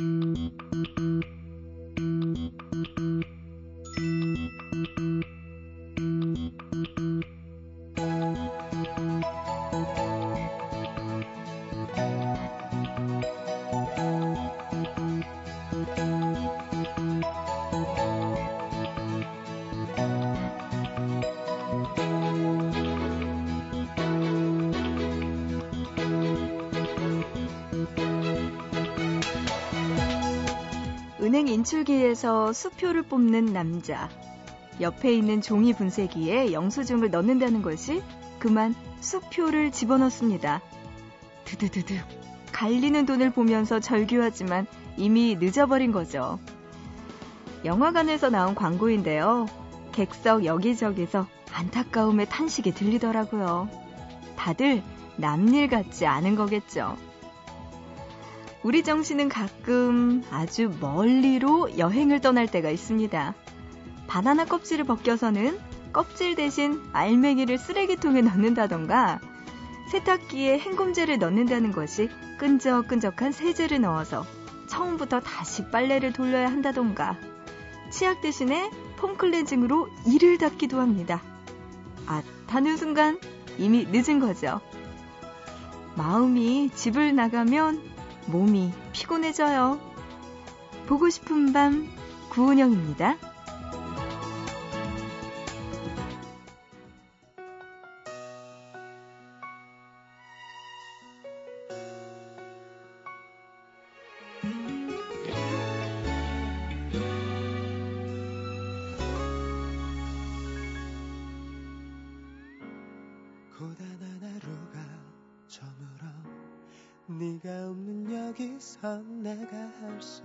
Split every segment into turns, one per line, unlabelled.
은 행 인출기에서 수표를 뽑는 남자. 옆에 있는 종이 분쇄기에 영수증을 넣는다는 것이 그만 수표를 집어넣습니다. 드드드드. 갈리는 돈을 보면서 절규하지만 이미 늦어버린 거죠. 영화관에서 나온 광고인데요. 객석 여기저기서 안타까움의 탄식이 들리더라고요. 다들 남일 같지 않은 거겠죠. 우리 정신은 가끔 아주 멀리로 여행을 떠날 때가 있습니다. 바나나 껍질을 벗겨서는 껍질 대신 알맹이를 쓰레기통에 넣는다던가 세탁기에 헹굼제를 넣는다는 것이 끈적끈적한 세제를 넣어서 처음부터 다시 빨래를 돌려야 한다던가 치약 대신에 폼클렌징으로 이를 닦기도 합니다. 아, 타는 순간 이미 늦은 거죠. 마음이 집을 나가면 몸이 피곤해져요. 보고 싶은 밤 구은영입니다.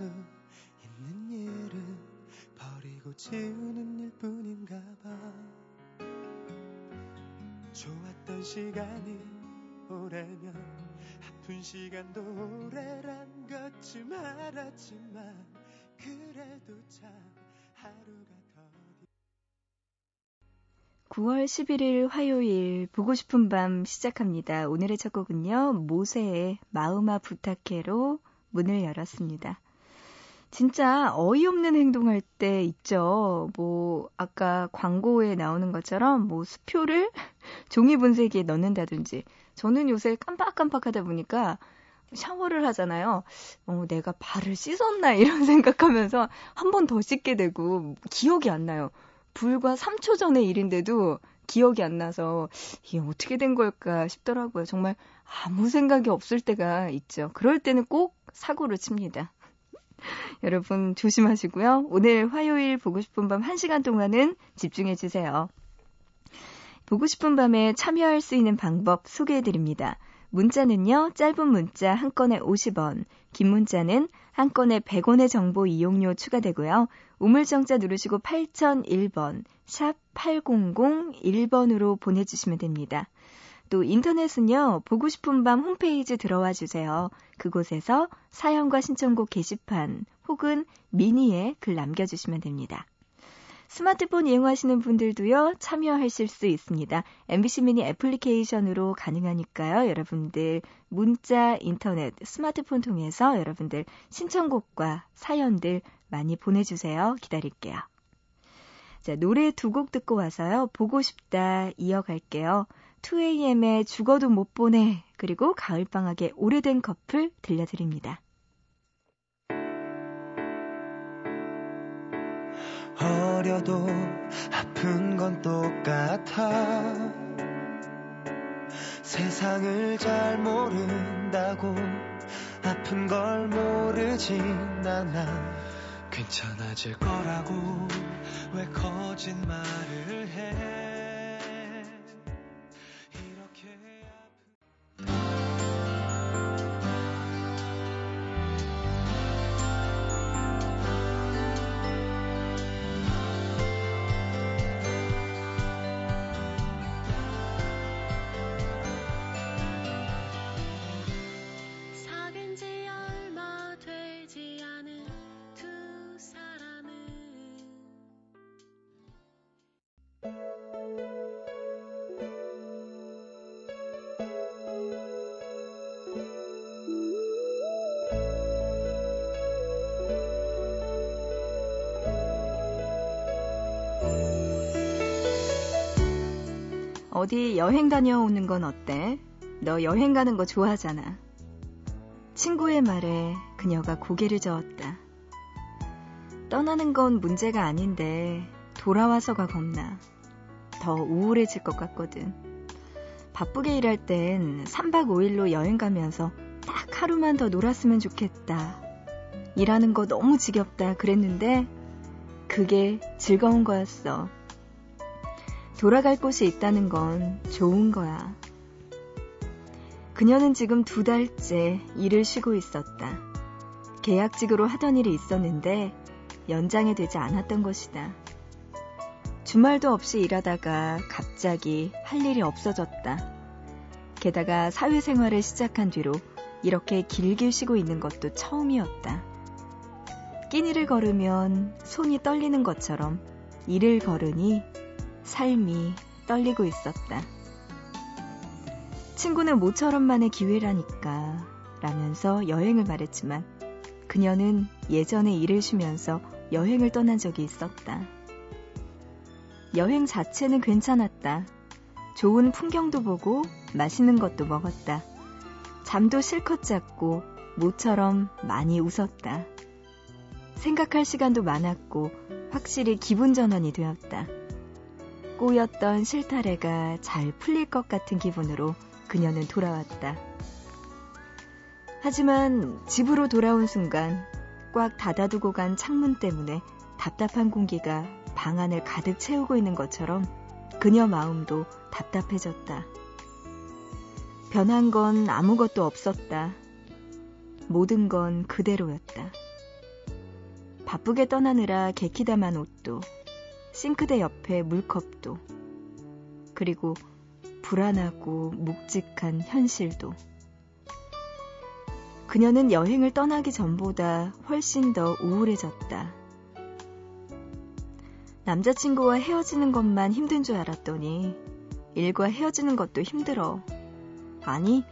수 있는 일은 버리고 지우는 일뿐인가 봐 좋았던 시간이 오래면 아픈 시간도 오래란 것쯤 알았지만 그래도 참 하루가
9월 11일 화요일 보고 싶은 밤 시작합니다. 오늘의 첫 곡은요. 모세의 마음아 부탁해로 문을 열었습니다. 진짜 어이없는 행동할 때 있죠. 뭐 아까 광고에 나오는 것처럼 뭐 수표를 종이 분쇄기에 넣는다든지 저는 요새 깜빡깜빡하다 보니까 샤워를 하잖아요. 어, 내가 발을 씻었나 이런 생각하면서 한 번 더 씻게 되고 기억이 안 나요. 불과 3초 전의 일인데도 기억이 안 나서 이게 어떻게 된 걸까 싶더라고요. 정말 아무 생각이 없을 때가 있죠. 그럴 때는 꼭 사고를 칩니다. 여러분 조심하시고요. 오늘 화요일 보고 싶은 밤 1시간 동안은 집중해 주세요. 보고 싶은 밤에 참여할 수 있는 방법 소개해 드립니다. 문자는요, 짧은 문자 한 건에 50원, 긴 문자는 한 건에 100원의 정보 이용료 추가되고요. 우물정자 누르시고 8001번, 샵 8001번으로 보내주시면 됩니다. 또 인터넷은요, 보고 싶은 밤 홈페이지 들어와 주세요. 그곳에서 사연과 신청곡 게시판 혹은 미니에 글 남겨주시면 됩니다. 스마트폰 이용하시는 분들도요, 참여하실 수 있습니다. MBC 미니 애플리케이션으로 가능하니까요, 여러분들 문자, 인터넷, 스마트폰 통해서 여러분들 신청곡과 사연들 많이 보내주세요. 기다릴게요. 자, 노래 두 곡 듣고 와서요, 보고 싶다 이어갈게요. 2AM의 죽어도 못 보내, 그리고 가을방학의 오래된 커플 들려드립니다.
어려도 아픈 건 똑같아. 세상을 잘 모른다고 아픈 걸 모르진 않아. 괜찮아질 거라고 왜 거짓말을 해
어디 여행 다녀오는 건 어때? 너 여행 가는 거 좋아하잖아. 친구의 말에 그녀가 고개를 저었다. 떠나는 건 문제가 아닌데 돌아와서가 겁나. 더 우울해질 것 같거든. 바쁘게 일할 땐 3박 5일로 여행 가면서 딱 하루만 더 놀았으면 좋겠다. 일하는 거 너무 지겹다 그랬는데 그게 즐거운 거였어. 돌아갈 곳이 있다는 건 좋은 거야. 그녀는 지금 두 달째 일을 쉬고 있었다. 계약직으로 하던 일이 있었는데 연장이 되지 않았던 것이다. 주말도 없이 일하다가 갑자기 할 일이 없어졌다. 게다가 사회생활을 시작한 뒤로 이렇게 길게 쉬고 있는 것도 처음이었다. 끼니를 걸으면 손이 떨리는 것처럼 일을 걸으니 삶이 떨리고 있었다. 친구는 모처럼 만의 기회라니까 라면서 여행을 말했지만 그녀는 예전에 일을 쉬면서 여행을 떠난 적이 있었다. 여행 자체는 괜찮았다. 좋은 풍경도 보고 맛있는 것도 먹었다. 잠도 실컷 잤고 모처럼 많이 웃었다. 생각할 시간도 많았고 확실히 기분 전환이 되었다. 꼬였던 실타래가 잘 풀릴 것 같은 기분으로 그녀는 돌아왔다. 하지만 집으로 돌아온 순간 꽉 닫아두고 간 창문 때문에 답답한 공기가 방 안을 가득 채우고 있는 것처럼 그녀 마음도 답답해졌다. 변한 건 아무것도 없었다. 모든 건 그대로였다. 바쁘게 떠나느라 개키다만 옷도, 싱크대 옆에 물컵도, 그리고 불안하고 묵직한 현실도. 그녀는 여행을 떠나기 전보다 훨씬 더 우울해졌다. 남자친구와 헤어지는 것만 힘든 줄 알았더니 일과 헤어지는 것도 힘들어. 아니,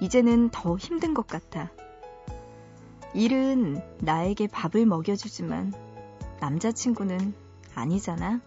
이제는 더 힘든 것 같아. 일은 나에게 밥을 먹여주지만 남자친구는 아니잖아.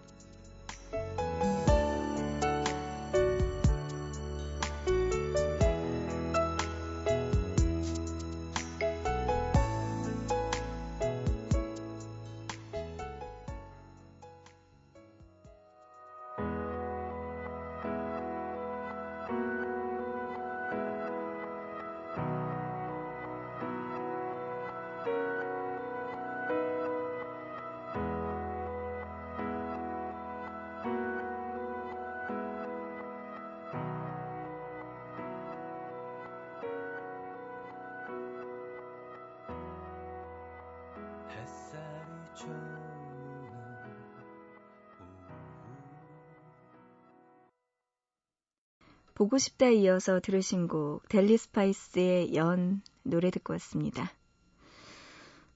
보고 싶다 이어서 들으신 곡 델리 스파이스의 연 노래 듣고 왔습니다.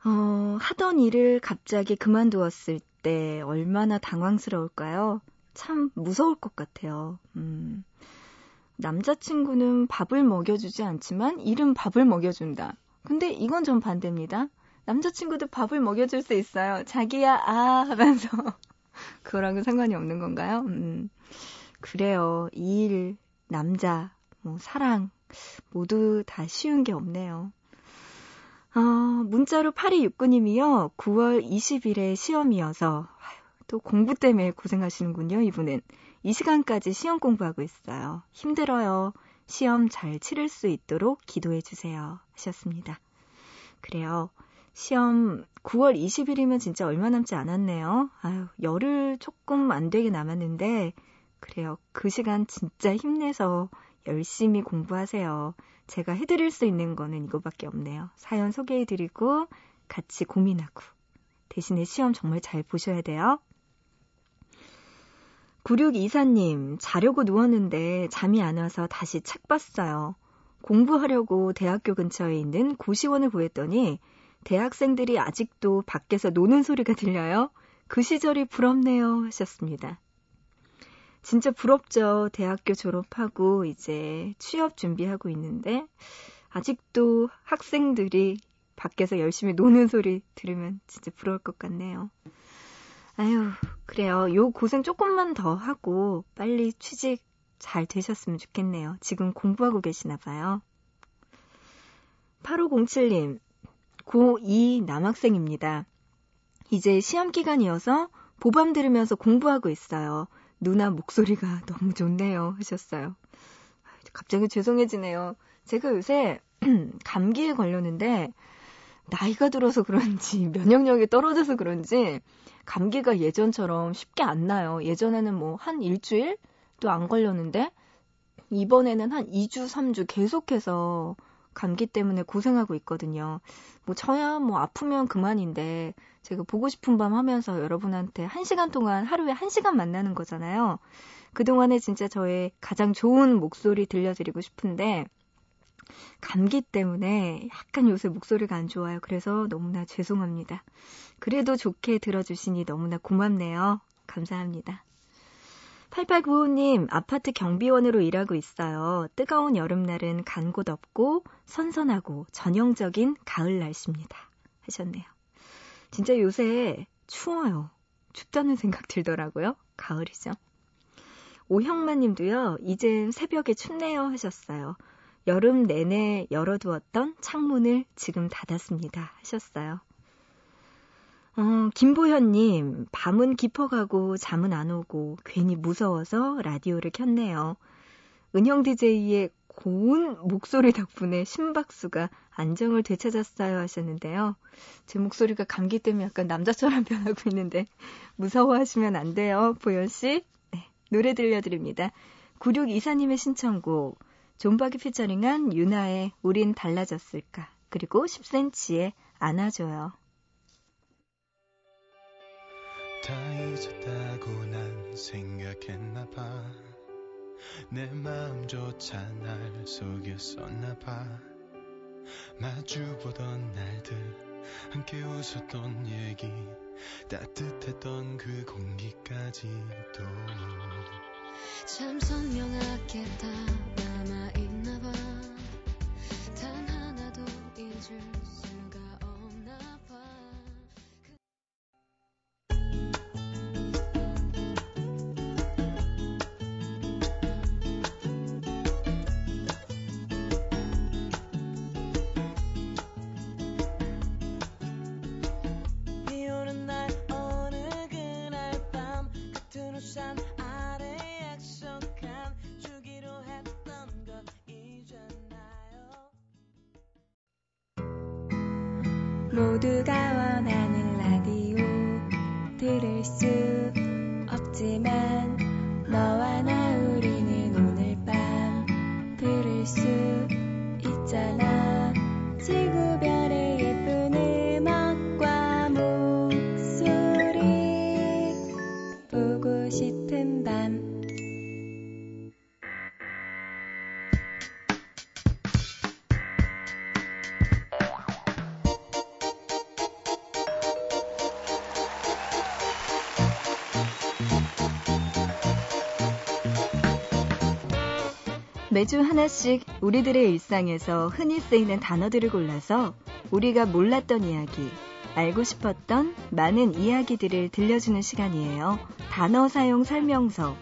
어, 하던 일을 갑자기 그만두었을 때 얼마나 당황스러울까요? 참 무서울 것 같아요. 음, 남자친구는 밥을 먹여주지 않지만 일은 밥을 먹여준다. 근데 이건 좀 반대입니다. 남자친구도 밥을 먹여줄 수 있어요. 자기야, 아, 하면서. 그거랑은 상관이 없는 건가요? 음, 그래요. 이 일, 남자, 뭐, 사랑, 모두 다 쉬운 게 없네요. 어, 문자로 8269님이요. 9월 20일에 시험이어서, 또 공부 때문에 고생하시는군요, 이분은. 이 시간까지 시험 공부하고 있어요. 힘들어요. 시험 잘 치를 수 있도록 기도해 주세요. 하셨습니다. 그래요. 시험 9월 20일이면 진짜 얼마 남지 않았네요. 아유, 열흘 조금 안 되게 남았는데, 그래요. 그 시간 진짜 힘내서 열심히 공부하세요. 제가 해드릴 수 있는 거는 이거밖에 없네요. 사연 소개해드리고 같이 고민하고 대신에 시험 정말 잘 보셔야 돼요. 9624님, 자려고 누웠는데 잠이 안 와서 다시 책 봤어요. 공부하려고 대학교 근처에 있는 고시원을 구했더니 대학생들이 아직도 밖에서 노는 소리가 들려요. 그 시절이 부럽네요. 하셨습니다. 진짜 부럽죠. 대학교 졸업하고 이제 취업 준비하고 있는데 아직도 학생들이 밖에서 열심히 노는 소리 들으면 진짜 부러울 것 같네요. 아유, 그래요. 요 고생 조금만 더 하고 빨리 취직 잘 되셨으면 좋겠네요. 지금 공부하고 계시나 봐요. 8507님, 고2 남학생입니다. 이제 시험 기간이어서 보밤 들으면서 공부하고 있어요. 누나 목소리가 너무 좋네요. 하셨어요. 갑자기 죄송해지네요. 제가 요새 감기에 걸렸는데 나이가 들어서 그런지 면역력이 떨어져서 그런지 감기가 예전처럼 쉽게 안 나요. 예전에는 뭐 한 일주일 또 안 걸렸는데 이번에는 한 2주, 3주 계속해서 감기 때문에 고생하고 있거든요. 뭐 저야 뭐 아프면 그만인데 제가 보고 싶은 밤 하면서 여러분한테 1시간 동안 하루에 1시간 만나는 거잖아요. 그동안에 진짜 저의 가장 좋은 목소리 들려드리고 싶은데 감기 때문에 약간 요새 목소리가 안 좋아요. 그래서 너무나 죄송합니다. 그래도 좋게 들어주시니 너무나 고맙네요. 감사합니다. 8895님, 아파트 경비원으로 일하고 있어요. 뜨거운 여름날은 간 곳 없고 선선하고 전형적인 가을 날씨입니다. 하셨네요. 진짜 요새 추워요. 춥다는 생각 들더라고요. 가을이죠. 오형만 님도요, 이젠 새벽에 춥네요 하셨어요. 여름 내내 열어두었던 창문을 지금 닫았습니다. 하셨어요. 어, 김보현님, 밤은 깊어가고 잠은 안 오고 괜히 무서워서 라디오를 켰네요. 은영 DJ의 고운 목소리 덕분에 심박수가 안정을 되찾았어요 하셨는데요. 제 목소리가 감기 때문에 약간 남자처럼 변하고 있는데 무서워하시면 안 돼요, 보현 씨. 네, 노래 들려드립니다. 9624님의 신청곡 존박이 피처링한 유나의 우린 달라졌을까 그리고 10cm의 안아줘요.
다 잊었다고 난 생각했나 봐. 내 마음조차 날 속였었나 봐. 마주보던 날들 함께 웃었던 얘기 따뜻했던 그 공기까지도. 참 선명하게 다 남아있 아래 약속한 주기로 했던 것 잊었나요?
모두가 원하는 라디오 들을 수 없지만 매주 하나씩 우리들의 일상에서 흔히 쓰이는 단어들을 골라서 우리가 몰랐던 이야기, 알고 싶었던 많은 이야기들을 들려주는 시간이에요. 단어 사용 설명서.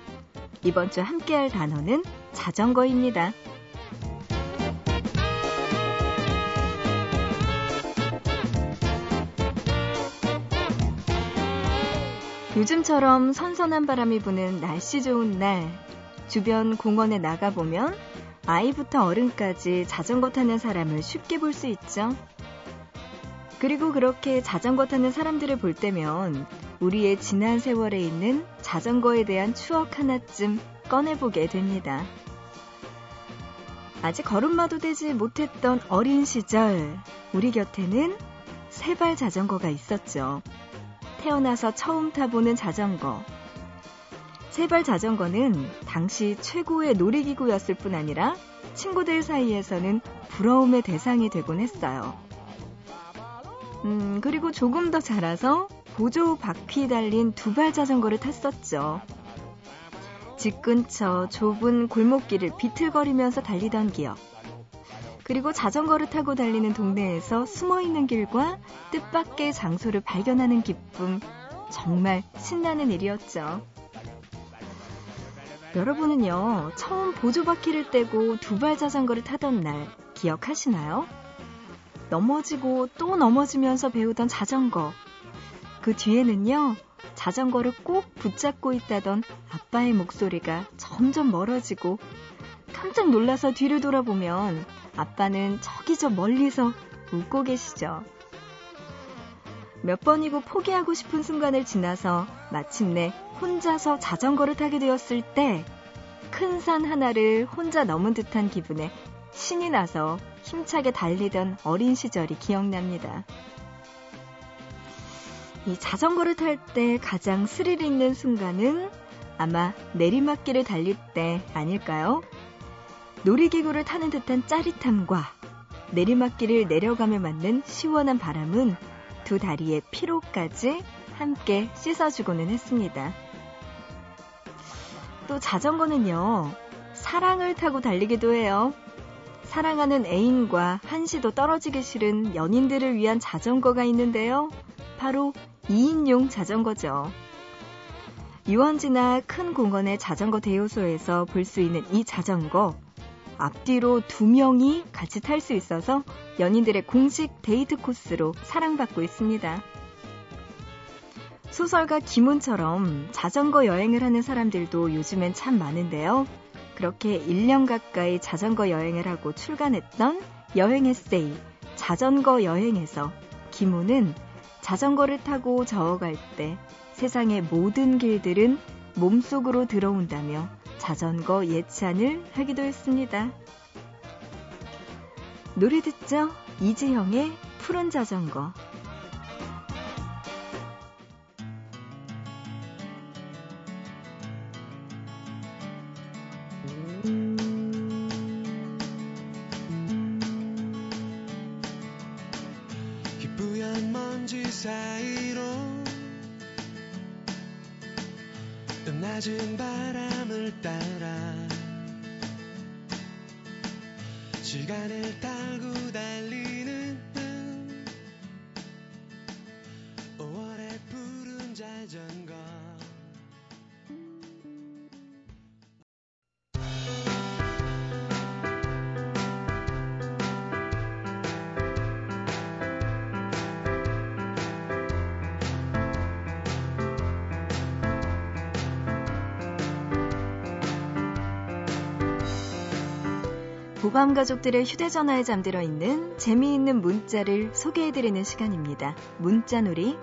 이번 주 함께할 단어는 자전거입니다. 요즘처럼 선선한 바람이 부는 날씨 좋은 날, 주변 공원에 나가보면 아이부터 어른까지 자전거 타는 사람을 쉽게 볼 수 있죠. 그리고 그렇게 자전거 타는 사람들을 볼 때면 우리의 지난 세월에 있는 자전거에 대한 추억 하나쯤 꺼내보게 됩니다. 아직 걸음마도 되지 못했던 어린 시절, 우리 곁에는 세발 자전거가 있었죠. 태어나서 처음 타보는 자전거. 세발 자전거는 당시 최고의 놀이기구였을 뿐 아니라 친구들 사이에서는 부러움의 대상이 되곤 했어요. 음, 그리고 조금 더 자라서 보조 바퀴 달린 두 발 자전거를 탔었죠. 집 근처 좁은 골목길을 비틀거리면서 달리던 기억. 그리고 자전거를 타고 달리는 동네에서 숨어 있는 길과 뜻밖의 장소를 발견하는 기쁨. 정말 신나는 일이었죠. 여러분은요, 처음 보조바퀴를 떼고 두발 자전거를 타던 날 기억하시나요? 넘어지고 또 넘어지면서 배우던 자전거. 그 뒤에는요, 자전거를 꼭 붙잡고 있다던 아빠의 목소리가 점점 멀어지고 깜짝 놀라서 뒤를 돌아보면 아빠는 저기 저 멀리서 웃고 계시죠. 몇 번이고 포기하고 싶은 순간을 지나서 마침내 혼자서 자전거를 타게 되었을 때 큰 산 하나를 혼자 넘은 듯한 기분에 신이 나서 힘차게 달리던 어린 시절이 기억납니다. 이 자전거를 탈 때 가장 스릴 있는 순간은 아마 내리막길을 달릴 때 아닐까요? 놀이기구를 타는 듯한 짜릿함과 내리막길을 내려가며 맞는 시원한 바람은 두 다리의 피로까지 함께 씻어주고는 했습니다. 또 자전거는요, 사랑을 타고 달리기도 해요. 사랑하는 애인과 한시도 떨어지기 싫은 연인들을 위한 자전거가 있는데요. 바로 2인용 자전거죠. 유원지나 큰 공원의 자전거 대여소에서 볼 수 있는 이 자전거. 앞뒤로 두 명이 같이 탈 수 있어서 연인들의 공식 데이트 코스로 사랑받고 있습니다. 소설가 김훈처럼 자전거 여행을 하는 사람들도 요즘엔 참 많은데요. 그렇게 1년 가까이 자전거 여행을 하고 출간했던 여행 에세이 자전거 여행에서 김훈은 자전거를 타고 저어갈 때 세상의 모든 길들은 몸속으로 들어온다며 자전거 예찬을 하기도 했습니다. 노래 듣죠? 이지형의 푸른 자전거.
희뿌연 먼지 사이로 낮은 바람 을 따라. 시간을 타고
보밤 가족들의 휴대전화에 잠들어 있는 재미있는 문자를 소개해드리는 시간입니다. 문자놀이.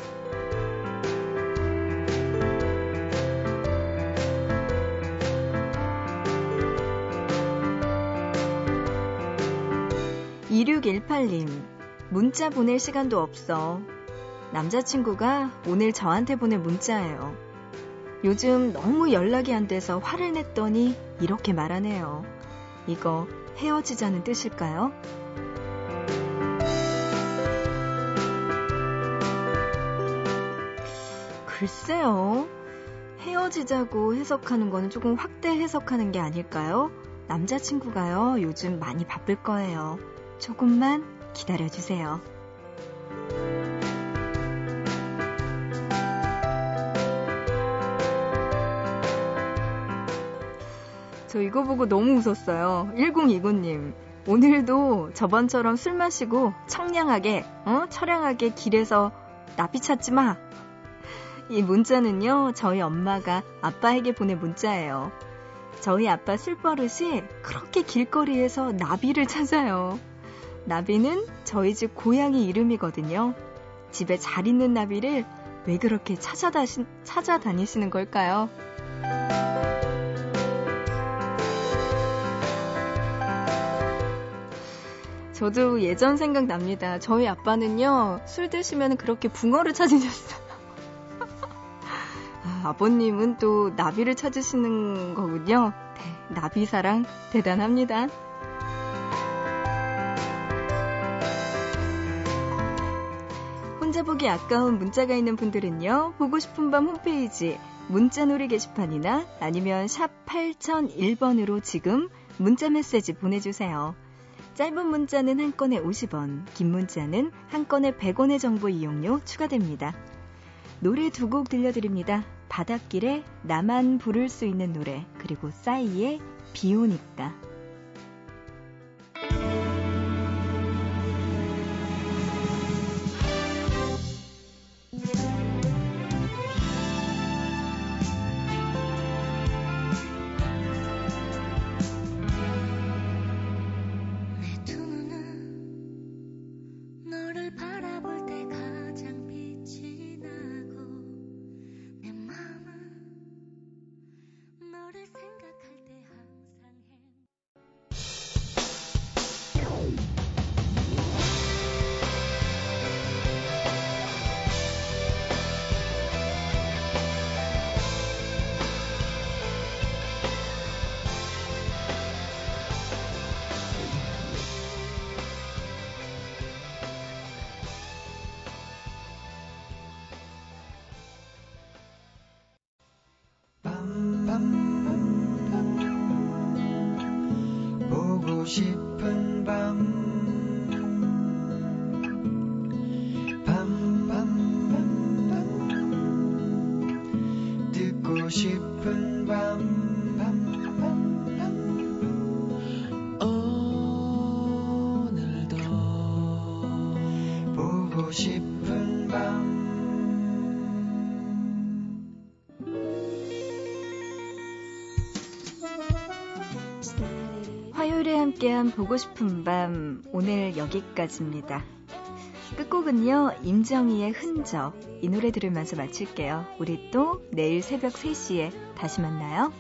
(2618님) 문자 보낼 시간도 없어 남자친구가 오늘 저한테 보낸 문자예요 요즘 너무 연락이 안 돼서 화를 냈더니 이렇게 말하네요 이거 헤어지자는 뜻일까요? 글쎄요. 헤어지자고 해석하는 거는 조금 확대 해석하는 게 아닐까요? 남자친구가요, 요즘 많이 바쁠 거예요. 조금만 기다려주세요. 저 이거 보고 너무 웃었어요. 1029님. 오늘도 저번처럼 술 마시고 청량하게, 어? 처량하게 길에서 나비 찾지 마. 이 문자는요, 저희 엄마가 아빠에게 보낸 문자예요. 저희 아빠 술버릇이 그렇게 길거리에서 나비를 찾아요. 나비는 저희 집 고양이 이름이거든요. 집에 잘 있는 나비를 왜 그렇게 찾아다시, 찾아다니시는 걸까요? 저도 예전 생각납니다. 저희 아빠는요, 술 드시면 그렇게 붕어를 찾으셨어요. 아, 아버님은 또 나비를 찾으시는 거군요. 네, 나비 사랑 대단합니다. 혼자 보기 아까운 문자가 있는 분들은요, 보고 싶은 밤 홈페이지 문자놀이 게시판이나 아니면 샵 8001번으로 지금 문자 메시지 보내주세요. 짧은 문자는 한 건에 50원, 긴 문자는 한 건에 100원의 정보 이용료 추가됩니다. 노래 두 곡 들려드립니다. 바닷길에 나만 부를 수 있는 노래, 그리고 싸이의 비 오니까. 함께한 보고 싶은 밤 오늘 여기까지입니다. 끝곡은요 임정희의 흔적 이 노래 들으면서 마칠게요. 우리 또 내일 새벽 3시에 다시 만나요.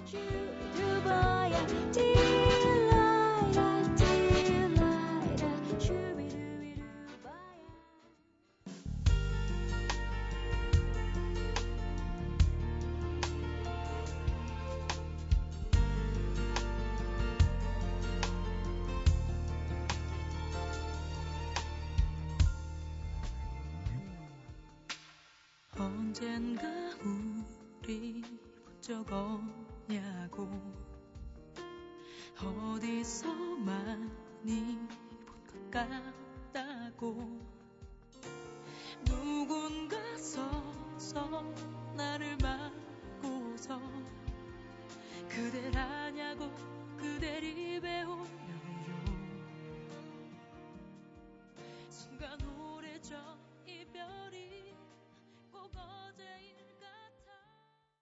언젠가 우리 본적 없냐고. 어디서 많이 본 것 같다고. 누군가 서서 나를 막고서 그댈 아냐고 그댈 입에